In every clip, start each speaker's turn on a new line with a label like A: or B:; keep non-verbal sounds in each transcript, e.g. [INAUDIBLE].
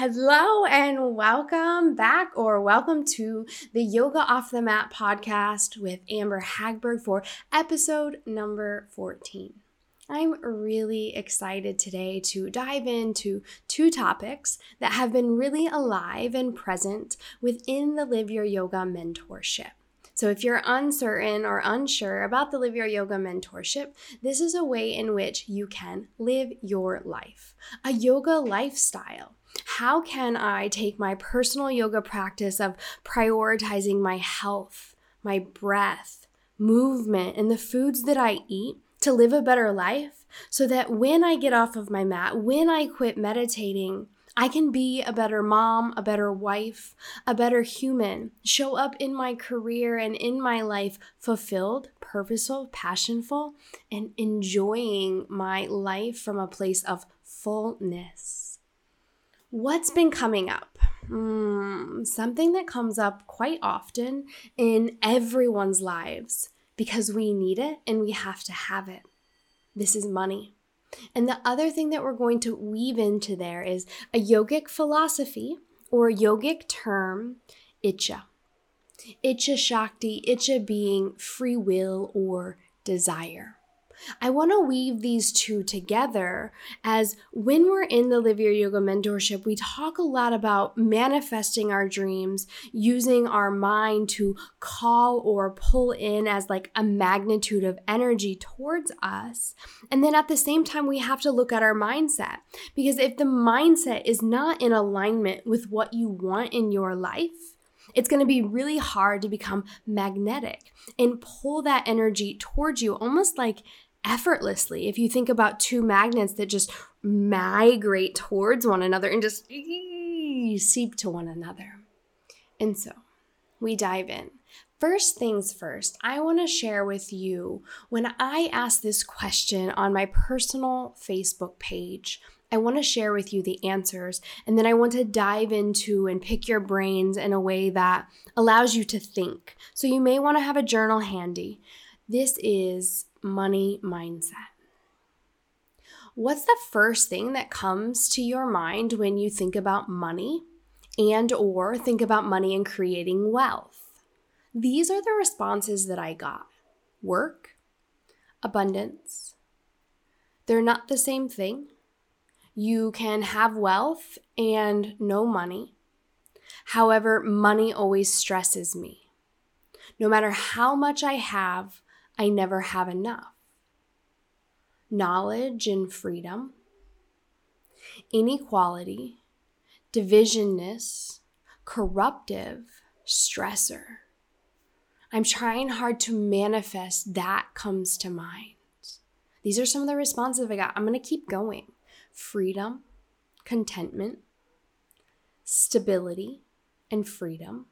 A: Hello and welcome back, or welcome to the Yoga Off the Mat podcast with Amber Hagberg for episode number 14. I'm really excited today to dive into two topics that have been really alive and present within the Live Your Yoga mentorship. So, if you're uncertain or unsure about the Live Your Yoga mentorship, this is a way in which you can live your life, a yoga lifestyle how can I take my personal yoga practice of prioritizing my health, my breath, movement, and the foods that I eat to live a better life so that when I get off of my mat, when I quit meditating, I can be a better mom, a better wife, a better human, show up in my career and in my life fulfilled, purposeful, passionful, and enjoying my life from a place of fullness. What's been coming up? Mm, something that comes up quite often in everyone's lives because we need it and we have to have it. This is money. And the other thing that we're going to weave into there is a yogic philosophy or yogic term, itcha. Itcha Shakti, itcha being free will or desire. I want to weave these two together as when we're in the Live Your Yoga mentorship, we talk a lot about manifesting our dreams, using our mind to call or pull in as like a magnitude of energy towards us. And then at the same time, we have to look at our mindset because if the mindset is not in alignment with what you want in your life, it's going to be really hard to become magnetic and pull that energy towards you, almost like effortlessly. If you think about two magnets that just migrate towards one another and just seep to one another. And so we dive in. First things first, I want to share with you when I asked this question on my personal Facebook page. I want to share with you the answers, and then I want to dive into and pick your brains in a way that allows you to think. So, you may want to have a journal handy. This is money mindset. What's the first thing that comes to your mind when you think about money and or think about money and creating wealth? These are the responses that I got. Work, abundance. They're not the same thing. You can have wealth and no money. However, money always stresses me. No matter how much I have, I never have enough. Knowledge and freedom, inequality, divisionness, corruptive, stressor. I'm trying hard to manifest that comes to mind. These are some of the responses I got. I'm going to keep going. Freedom, contentment, stability, and freedom,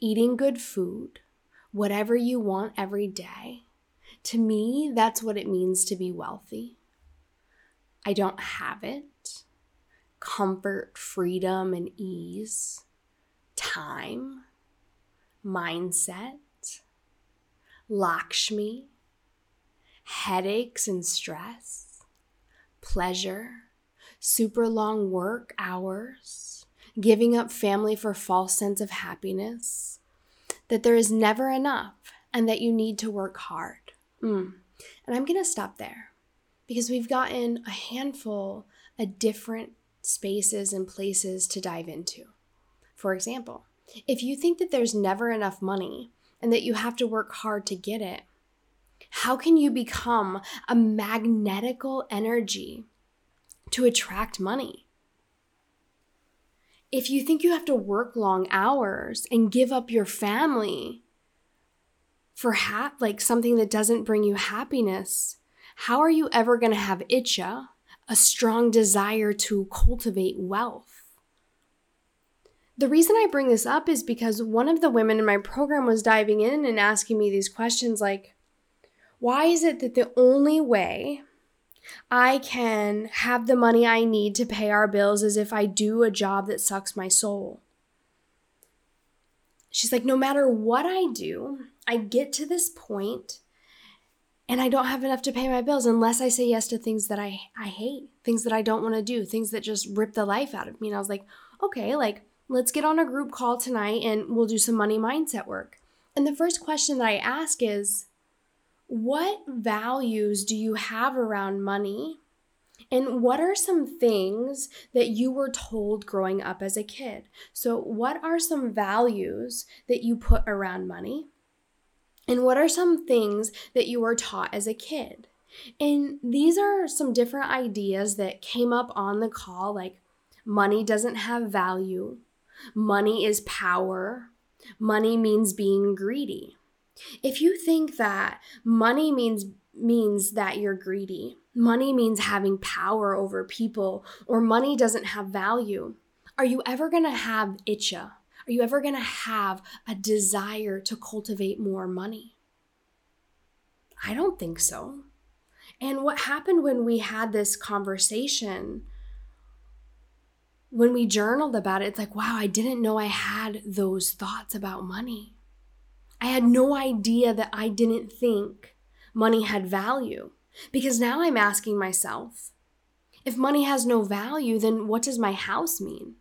A: eating good food, whatever you want every day. To me, that's what it means to be wealthy. I don't have it. Comfort, freedom, and ease, time, mindset, Lakshmi, headaches and stress, pleasure, super long work hours, giving up family for false sense of happiness, that there is never enough and that you need to work hard. Mm. And I'm going to stop there because we've gotten a handful of different spaces and places to dive into. For example, if you think that there's never enough money and that you have to work hard to get it, how can you become a magnetical energy to attract money? If you think you have to work long hours and give up your family for ha- like something that doesn't bring you happiness, how are you ever going to have itcha, a strong desire to cultivate wealth. The reason I bring this up is because one of the women in my program was diving in and asking me these questions like, why is it that the only way I can have the money I need to pay our bills as if I do a job that sucks my soul? She's like, no matter what I do, I get to this point and I don't have enough to pay my bills unless I say yes to things that I, I hate, things that I don't want to do, things that just rip the life out of me. And I was like, okay, like let's get on a group call tonight and we'll do some money mindset work. And the first question that I ask is, what values do you have around money? And what are some things that you were told growing up as a kid? So, what are some values that you put around money? And what are some things that you were taught as a kid? And these are some different ideas that came up on the call like money doesn't have value, Money is power. Money means being greedy. If you think that money means means that you're greedy, money means having power over people, or money doesn't have value, are you ever going to have itcha? Are you ever going to have a desire to cultivate more money? I don't think so. And what happened when we had this conversation when we journaled about it, it's like, wow, I didn't know I had those thoughts about money. I had no idea that I didn't think money had value. Because now I'm asking myself, if money has no value, then what does my house mean?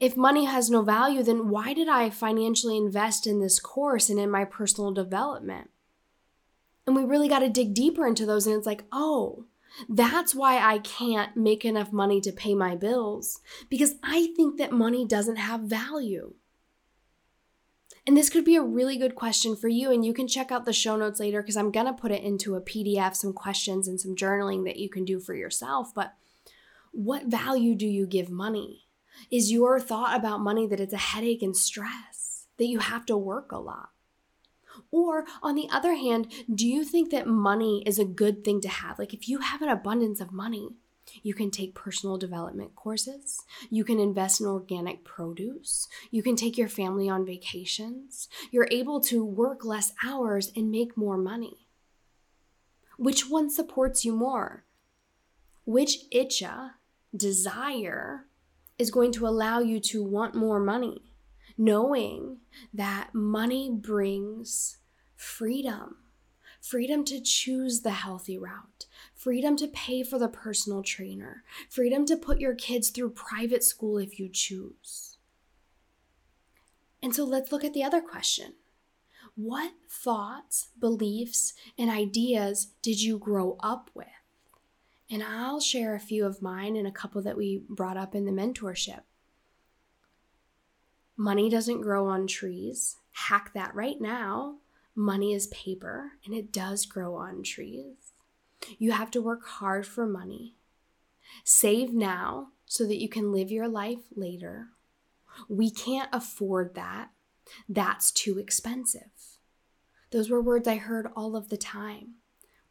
A: If money has no value, then why did I financially invest in this course and in my personal development? And we really got to dig deeper into those. And it's like, oh, that's why I can't make enough money to pay my bills because I think that money doesn't have value. And this could be a really good question for you. And you can check out the show notes later because I'm to put it into a PDF, some questions and some journaling that you can do for yourself. But what value do you give money? Is your thought about money that it's a headache and stress, that you have to work a lot? Or on the other hand, do you think that money is a good thing to have? Like if you have an abundance of money, you can take personal development courses. You can invest in organic produce. You can take your family on vacations. You're able to work less hours and make more money. Which one supports you more? Which itcha, desire, is going to allow you to want more money? knowing that money brings freedom freedom to choose the healthy route, freedom to pay for the personal trainer, freedom to put your kids through private school if you choose. And so let's look at the other question. What thoughts, beliefs, and ideas did you grow up with? And I'll share a few of mine and a couple that we brought up in the mentorship. Money doesn't grow on trees. Hack that right now. Money is paper and it does grow on trees. You have to work hard for money. Save now so that you can live your life later. We can't afford that. That's too expensive. Those were words I heard all of the time.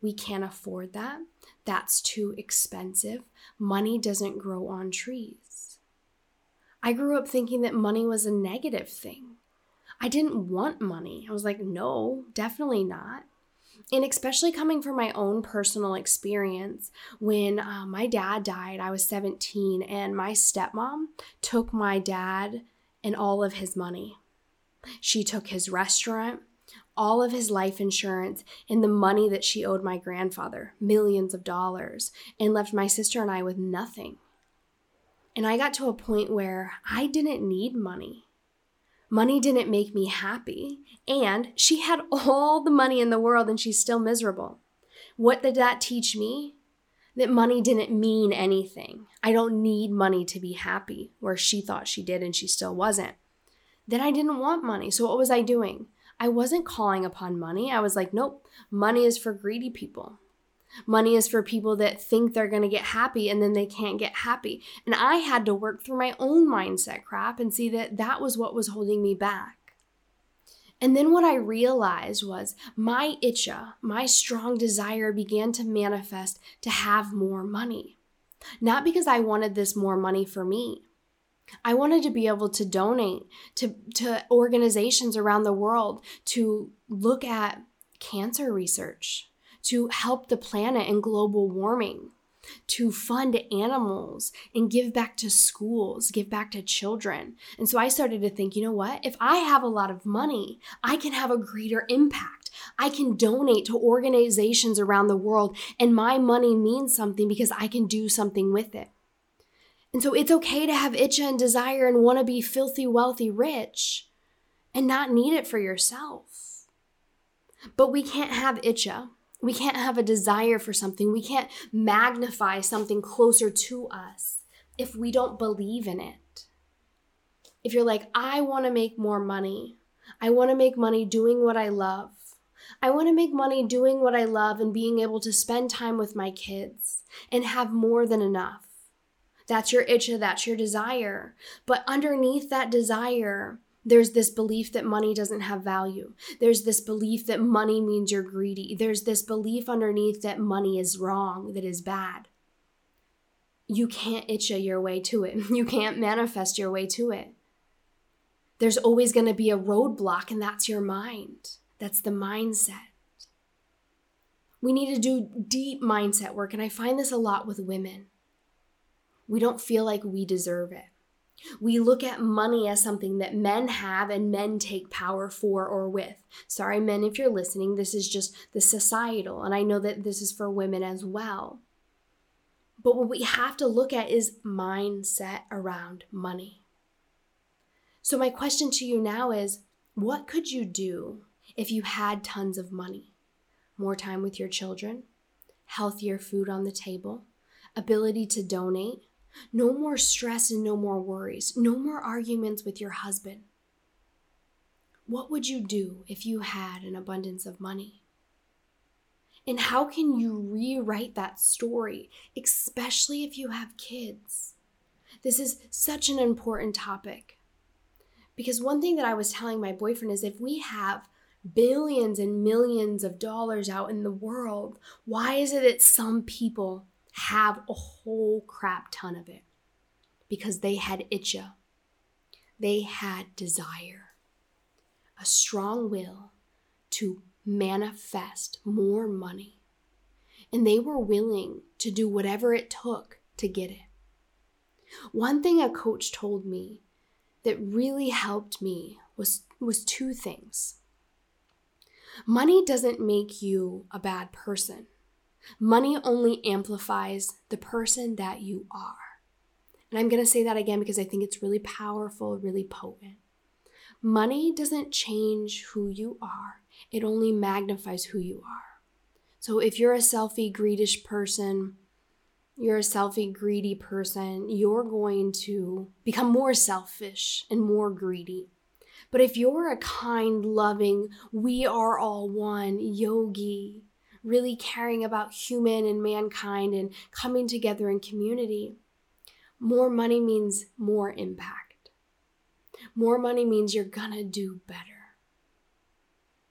A: We can't afford that. That's too expensive. Money doesn't grow on trees. I grew up thinking that money was a negative thing. I didn't want money. I was like, no, definitely not. And especially coming from my own personal experience, when uh, my dad died, I was 17, and my stepmom took my dad and all of his money. She took his restaurant, all of his life insurance, and the money that she owed my grandfather, millions of dollars, and left my sister and I with nothing. And I got to a point where I didn't need money. Money didn't make me happy. And she had [LAUGHS] all the money in the world and she's still miserable. What did that teach me? That money didn't mean anything. I don't need money to be happy, where she thought she did and she still wasn't. Then I didn't want money. So what was I doing? I wasn't calling upon money. I was like, nope, money is for greedy people. Money is for people that think they're going to get happy and then they can't get happy. And I had to work through my own mindset crap and see that that was what was holding me back. And then what I realized was my itcha, my strong desire began to manifest to have more money. not because I wanted this more money for me. I wanted to be able to donate to, to organizations around the world to look at cancer research, to help the planet and global warming, to fund animals and give back to schools, give back to children. And so I started to think, you know what? If I have a lot of money, I can have a greater impact. I can donate to organizations around the world, and my money means something because I can do something with it. And so it's okay to have itcha and desire and want to be filthy, wealthy, rich and not need it for yourself. But we can't have itcha we can't have a desire for something. We can't magnify something closer to us if we don't believe in it. If you're like, I want to make more money, I want to make money doing what I love. I want to make money doing what I love and being able to spend time with my kids and have more than enough. That's your itcha, that's your desire. But underneath that desire there's this belief that money doesn't have value. There's this belief that money means you're greedy. There's this belief underneath that money is wrong, that is bad. You can't itcha your way to it. [LAUGHS] You can't manifest your way to it. There's always going to be a roadblock, and that's your mind. That's the mindset. We need to do deep mindset work, and I find this a lot with women. We don't feel like we deserve it. We look at money as something that men have and men take power for or with. Sorry, men, if you're listening, this is just the societal, and I know that this is for women as well. But what we have to look at is mindset around money. So, my question to you now is what could you do if you had tons of money? More time with your children, healthier food on the table, ability to donate, no more stress and no more worries. No more arguments with your husband. What would you do if you had an abundance of money? And how can you rewrite that story, especially if you have kids? This is such an important topic. Because one thing that I was telling my boyfriend is if we have billions and millions of dollars out in the world, why is it that some people have a whole crap ton of it because they had itcha. They had desire, a strong will to manifest more money. And they were willing to do whatever it took to get it. One thing a coach told me that really helped me was, was two things. Money doesn't make you a bad person. Money only amplifies the person that you are. And I'm going to say that again because I think it's really powerful, really potent. Money doesn't change who you are, it only magnifies who you are. So if you're a selfie greedish person, you're a selfie greedy person, you're going to become more selfish and more greedy. But if you're a kind, loving, we are all one yogi, really caring about human and mankind and coming together in community, more money means more impact. More money means you're gonna do better.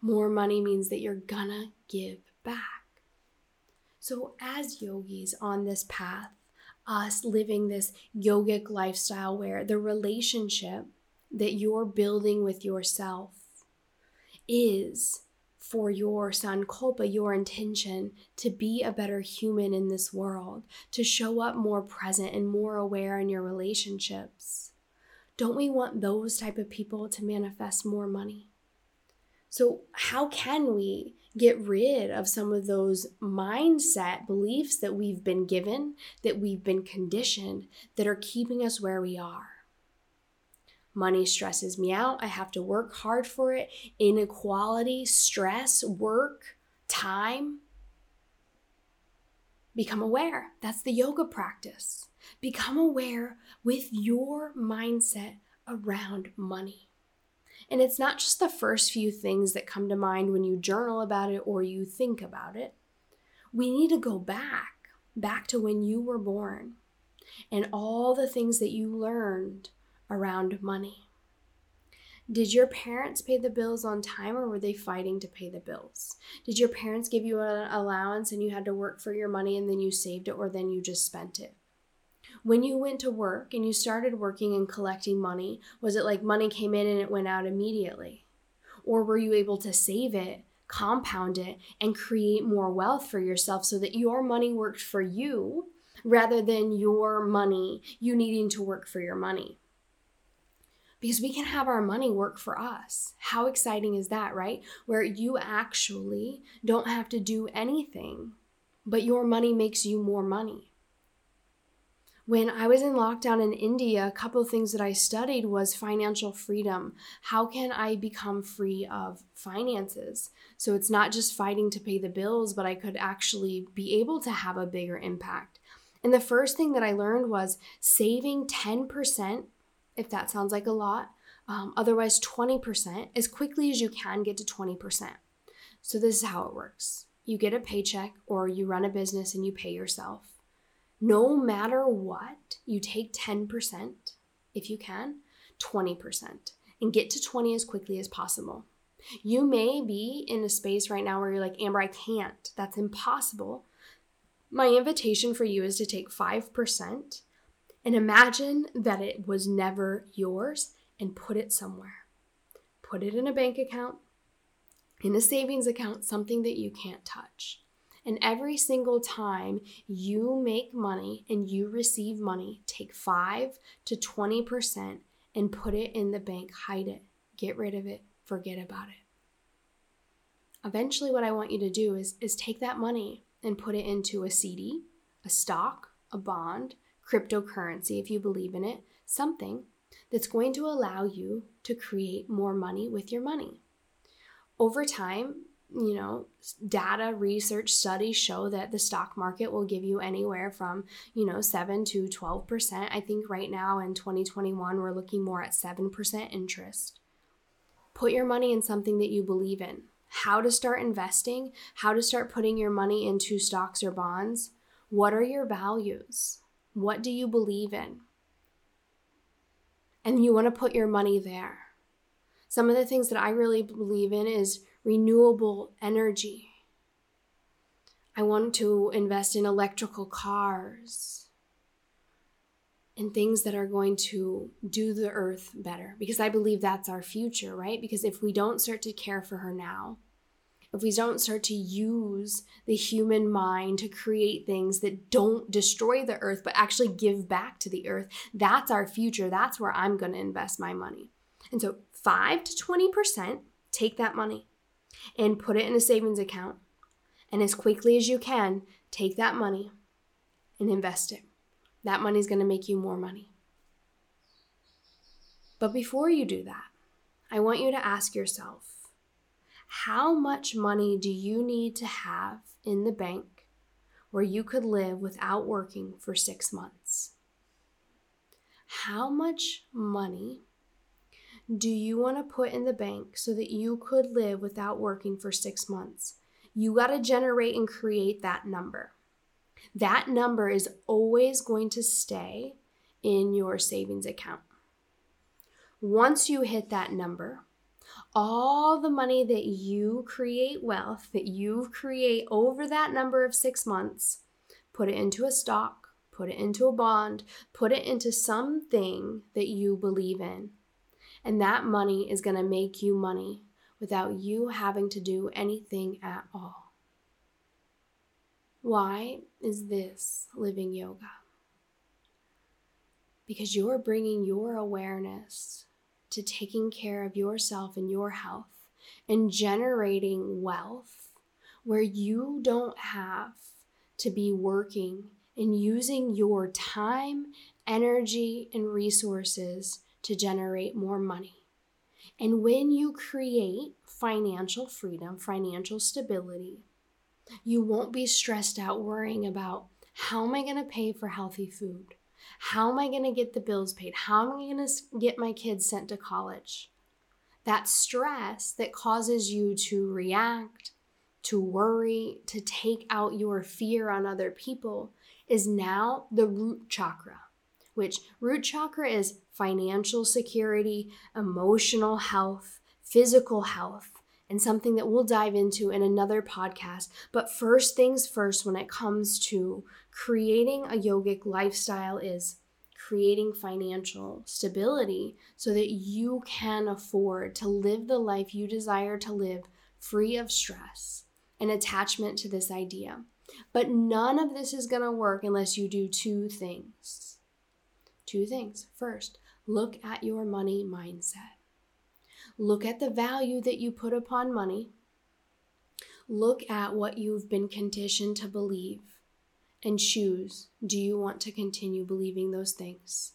A: More money means that you're gonna give back. So, as yogis on this path, us living this yogic lifestyle where the relationship that you're building with yourself is for your sankalpa, your intention to be a better human in this world, to show up more present and more aware in your relationships. Don't we want those type of people to manifest more money? So, how can we get rid of some of those mindset beliefs that we've been given, that we've been conditioned, that are keeping us where we are? Money stresses me out. I have to work hard for it. Inequality, stress, work, time. Become aware. That's the yoga practice. Become aware with your mindset around money. And it's not just the first few things that come to mind when you journal about it or you think about it. We need to go back, back to when you were born and all the things that you learned around money. Did your parents pay the bills on time or were they fighting to pay the bills? Did your parents give you an allowance and you had to work for your money and then you saved it or then you just spent it? When you went to work and you started working and collecting money, was it like money came in and it went out immediately? Or were you able to save it, compound it, and create more wealth for yourself so that your money worked for you rather than your money, you needing to work for your money? Because we can have our money work for us. How exciting is that, right? Where you actually don't have to do anything, but your money makes you more money. When I was in lockdown in India, a couple of things that I studied was financial freedom. How can I become free of finances? So it's not just fighting to pay the bills, but I could actually be able to have a bigger impact. And the first thing that I learned was saving 10% if that sounds like a lot. Um, otherwise, 20%, as quickly as you can get to 20%. So, this is how it works you get a paycheck or you run a business and you pay yourself. No matter what, you take 10%, if you can, 20%, and get to 20 as quickly as possible. You may be in a space right now where you're like, Amber, I can't. That's impossible. My invitation for you is to take 5% and imagine that it was never yours and put it somewhere. Put it in a bank account, in a savings account, something that you can't touch. And every single time you make money and you receive money, take 5 to 20% and put it in the bank, hide it, get rid of it, forget about it. Eventually, what I want you to do is, is take that money and put it into a CD, a stock, a bond, cryptocurrency, if you believe in it, something that's going to allow you to create more money with your money. Over time, you know, data, research, studies show that the stock market will give you anywhere from, you know, 7 to 12%. I think right now in 2021, we're looking more at 7% interest. Put your money in something that you believe in. How to start investing, how to start putting your money into stocks or bonds. What are your values? What do you believe in? And you want to put your money there. Some of the things that I really believe in is renewable energy. I want to invest in electrical cars and things that are going to do the earth better because I believe that's our future, right? Because if we don't start to care for her now, if we don't start to use the human mind to create things that don't destroy the earth, but actually give back to the earth, that's our future. That's where I'm going to invest my money. And so 5 to 20%, take that money and put it in a savings account. And as quickly as you can, take that money and invest it. That money is going to make you more money. But before you do that, I want you to ask yourself how much money do you need to have in the bank where you could live without working for six months? How much money do you want to put in the bank so that you could live without working for six months? You got to generate and create that number. That number is always going to stay in your savings account. Once you hit that number, all the money that you create wealth, that you create over that number of six months, put it into a stock, put it into a bond, put it into something that you believe in. And that money is going to make you money without you having to do anything at all. Why is this living yoga? Because you're bringing your awareness to taking care of yourself and your health and generating wealth where you don't have to be working and using your time, energy, and resources to generate more money. And when you create financial freedom, financial stability, you won't be stressed out worrying about how am I going to pay for healthy food? How am I going to get the bills paid? How am I going to get my kids sent to college? That stress that causes you to react, to worry, to take out your fear on other people is now the root chakra, which root chakra is financial security, emotional health, physical health, and something that we'll dive into in another podcast. But first things first, when it comes to creating a yogic lifestyle, is creating financial stability so that you can afford to live the life you desire to live free of stress and attachment to this idea. But none of this is going to work unless you do two things. Two things. First, look at your money mindset. Look at the value that you put upon money. Look at what you've been conditioned to believe and choose do you want to continue believing those things?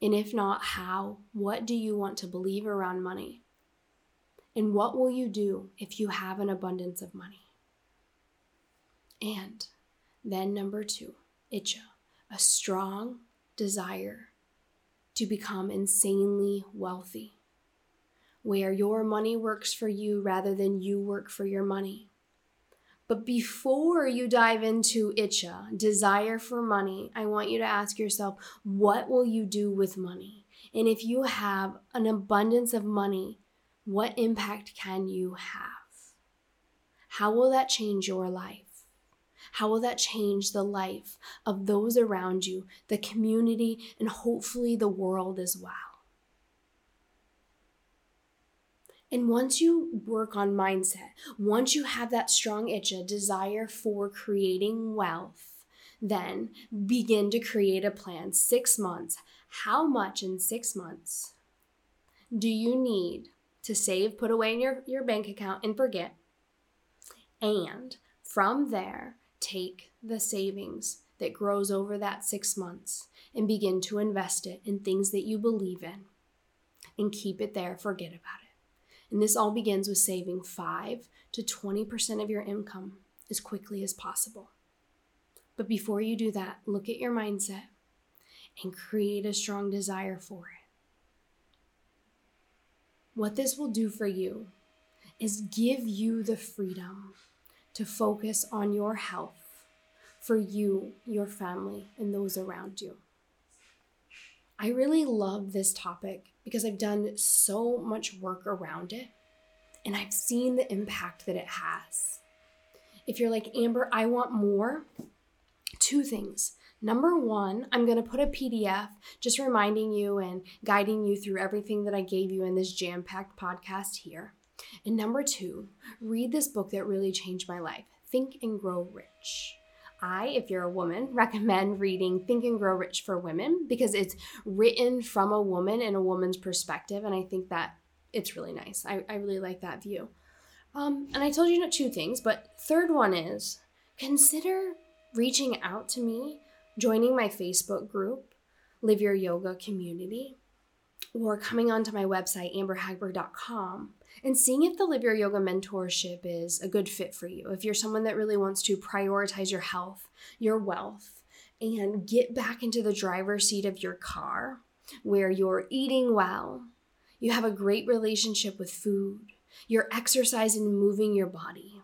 A: And if not, how? What do you want to believe around money? And what will you do if you have an abundance of money? And then, number two, itcha, a strong desire to become insanely wealthy, where your money works for you rather than you work for your money. But before you dive into itcha, desire for money, I want you to ask yourself, what will you do with money? And if you have an abundance of money, what impact can you have? How will that change your life? How will that change the life of those around you, the community, and hopefully the world as well? And once you work on mindset, once you have that strong itch, a desire for creating wealth, then begin to create a plan. Six months. How much in six months do you need to save, put away in your, your bank account, and forget? And from there, take the savings that grows over that six months and begin to invest it in things that you believe in and keep it there, forget about it. And this all begins with saving 5 to 20% of your income as quickly as possible. But before you do that, look at your mindset and create a strong desire for it. What this will do for you is give you the freedom to focus on your health for you, your family, and those around you. I really love this topic because I've done so much work around it and I've seen the impact that it has. If you're like, Amber, I want more, two things. Number one, I'm going to put a PDF just reminding you and guiding you through everything that I gave you in this jam packed podcast here. And number two, read this book that really changed my life Think and Grow Rich. I, if you're a woman, [LAUGHS] recommend reading Think and Grow Rich for Women because it's written from a woman and a woman's perspective. And I think that it's really nice. I, I really like that view. Um, and I told you two things, but third one is consider reaching out to me, joining my Facebook group, Live Your Yoga Community, or coming onto my website, amberhagberg.com, and seeing if the Live Your Yoga mentorship is a good fit for you. If you're someone that really wants to prioritize your health, your wealth, and get back into the driver's seat of your car where you're eating well, you have a great relationship with food, you're exercising and moving your body.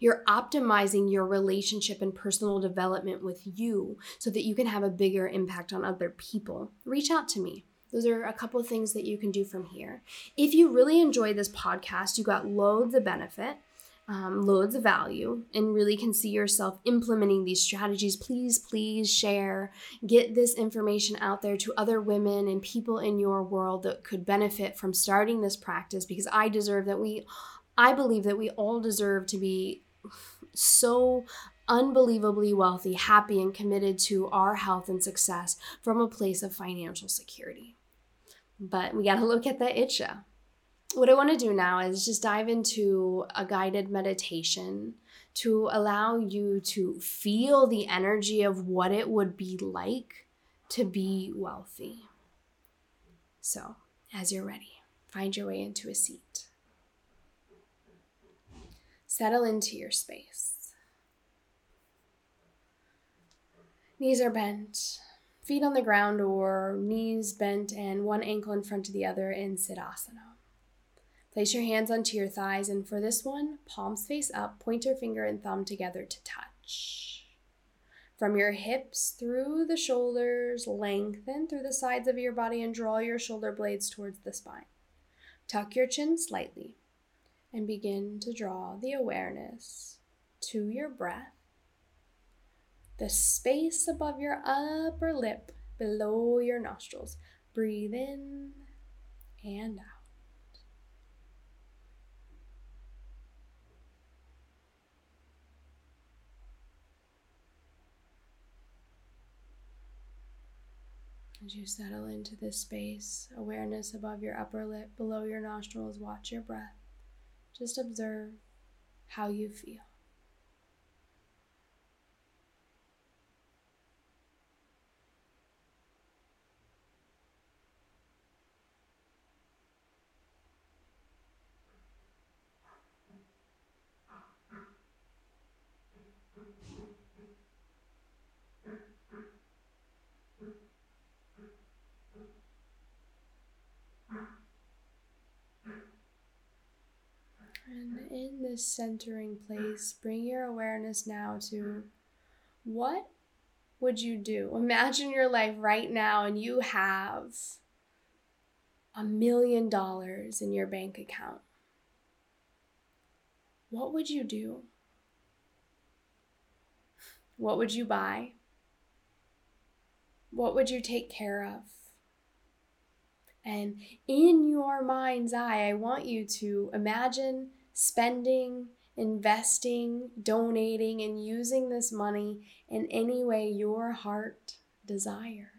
A: You're optimizing your relationship and personal development with you so that you can have a bigger impact on other people. Reach out to me. Those are a couple of things that you can do from here. If you really enjoyed this podcast, you got loads of benefit, um, loads of value, and really can see yourself implementing these strategies, please, please share. Get this information out there to other women and people in your world that could benefit from starting this practice because I deserve that we, I believe that we all deserve to be so unbelievably wealthy, happy, and committed to our health and success from a place of financial security. But we got to [LAUGHS] look at the itcha. What I want to do now is just dive into a guided meditation to allow you to feel the energy of what it would be like to be wealthy. So, as you're ready, find your way into a seat. Settle into your space. Knees are bent, feet on the ground or knees bent and one ankle in front of the other in Siddhasana. Place your hands onto your thighs, and for this one, palms face up, pointer finger and thumb together to touch. From your hips through the shoulders, lengthen through the sides of your body and draw your shoulder blades towards the spine. Tuck your chin slightly and begin to draw the awareness to your breath, the space above your upper lip below your nostrils. Breathe in and out. As you settle into this space, awareness above your upper lip, below your nostrils, watch your breath. Just observe how you feel. And in this centering place, bring your awareness now to what would you do? Imagine your life right now and you have a million dollars in your bank account. What would you do? What would you buy? What would you take care of? And in your mind's eye, I want you to imagine spending, investing, donating, and using this money in any way your heart desires.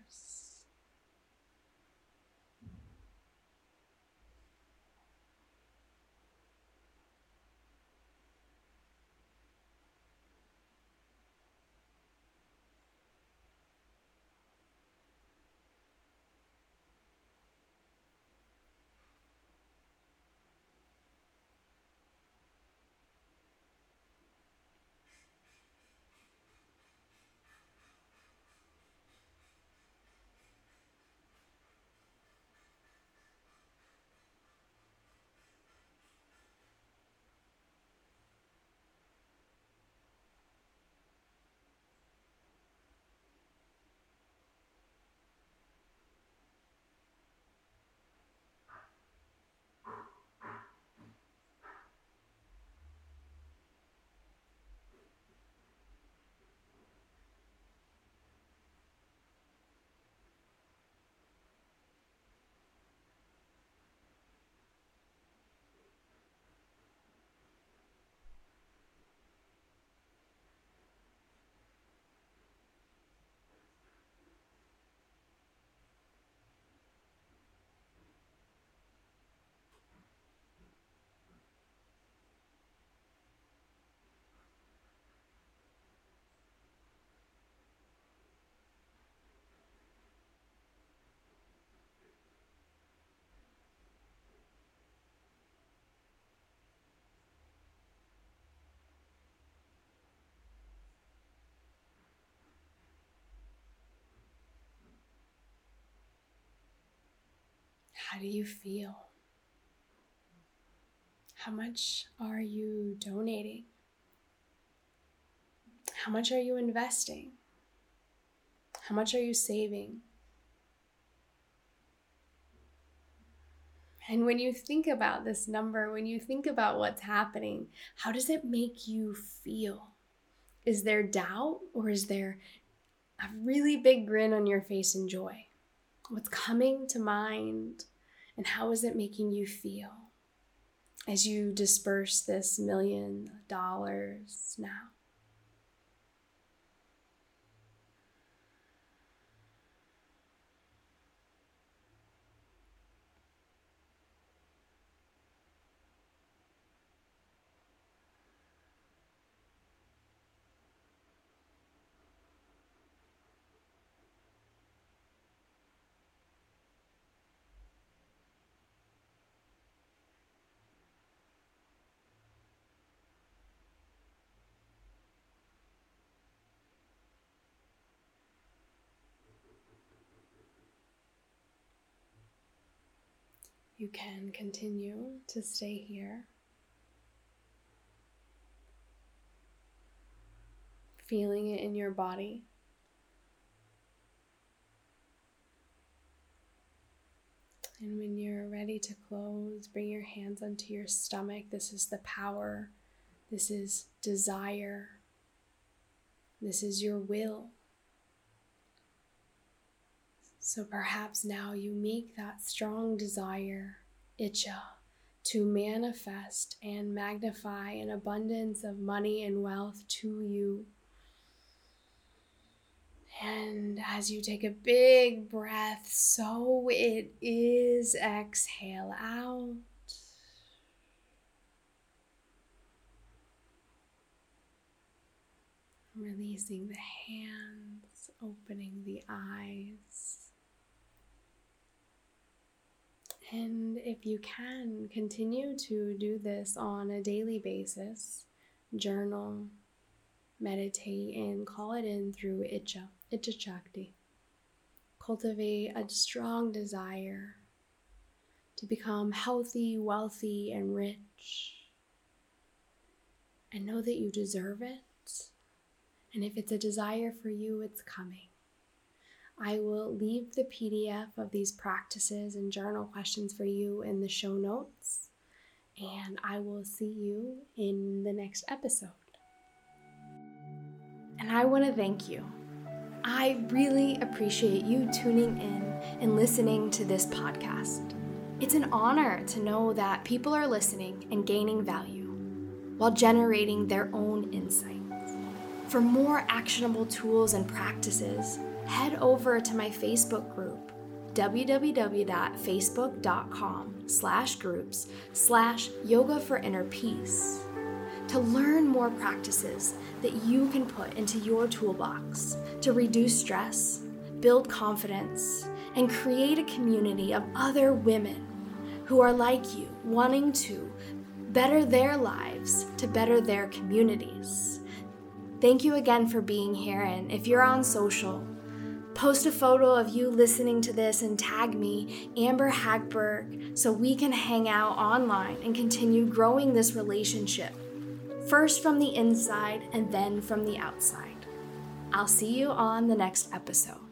A: How do you feel? How much are you donating? How much are you investing? How much are you saving? And when you think about this number, when you think about what's happening, how does it make you feel? Is there doubt or is there a really big grin on your face and joy? What's coming to mind and how is it making you feel as you disperse this million dollars now? You can continue to stay here, feeling it in your body. And when you're ready to close, bring your hands onto your stomach. This is the power. This is desire. This is your will. So perhaps now you make that strong desire, Iccha, to manifest and magnify an abundance of money and wealth to you. And as you take a big breath, so it is, exhale out. Releasing the hands, opening the eyes. And if you can, continue to do this on a daily basis. Journal, meditate, and call it in through Iccha, Iccha Shakti. Cultivate a strong desire to become healthy, wealthy, and rich. And know that you deserve it. And if it's a desire for you, it's coming. I will leave the PDF of these practices and journal questions for you in the show notes. And I will see you in the next episode. And I want to thank you. I really appreciate you tuning in and listening to this podcast. It's an honor to know that people are listening and gaining value while generating their own insights. For more actionable tools and practices, head over to my Facebook group, www.facebook.com slash groups slash yoga for inner peace to learn more practices that you can put into your toolbox to reduce stress, build confidence, and create a community of other women who are like you, wanting to better their lives to better their communities. Thank you again for being here, and if you're on social, Post a photo of you listening to this and tag me, Amber Hagberg, so we can hang out online and continue growing this relationship, first from the inside and then from the outside. I'll see you on the next episode.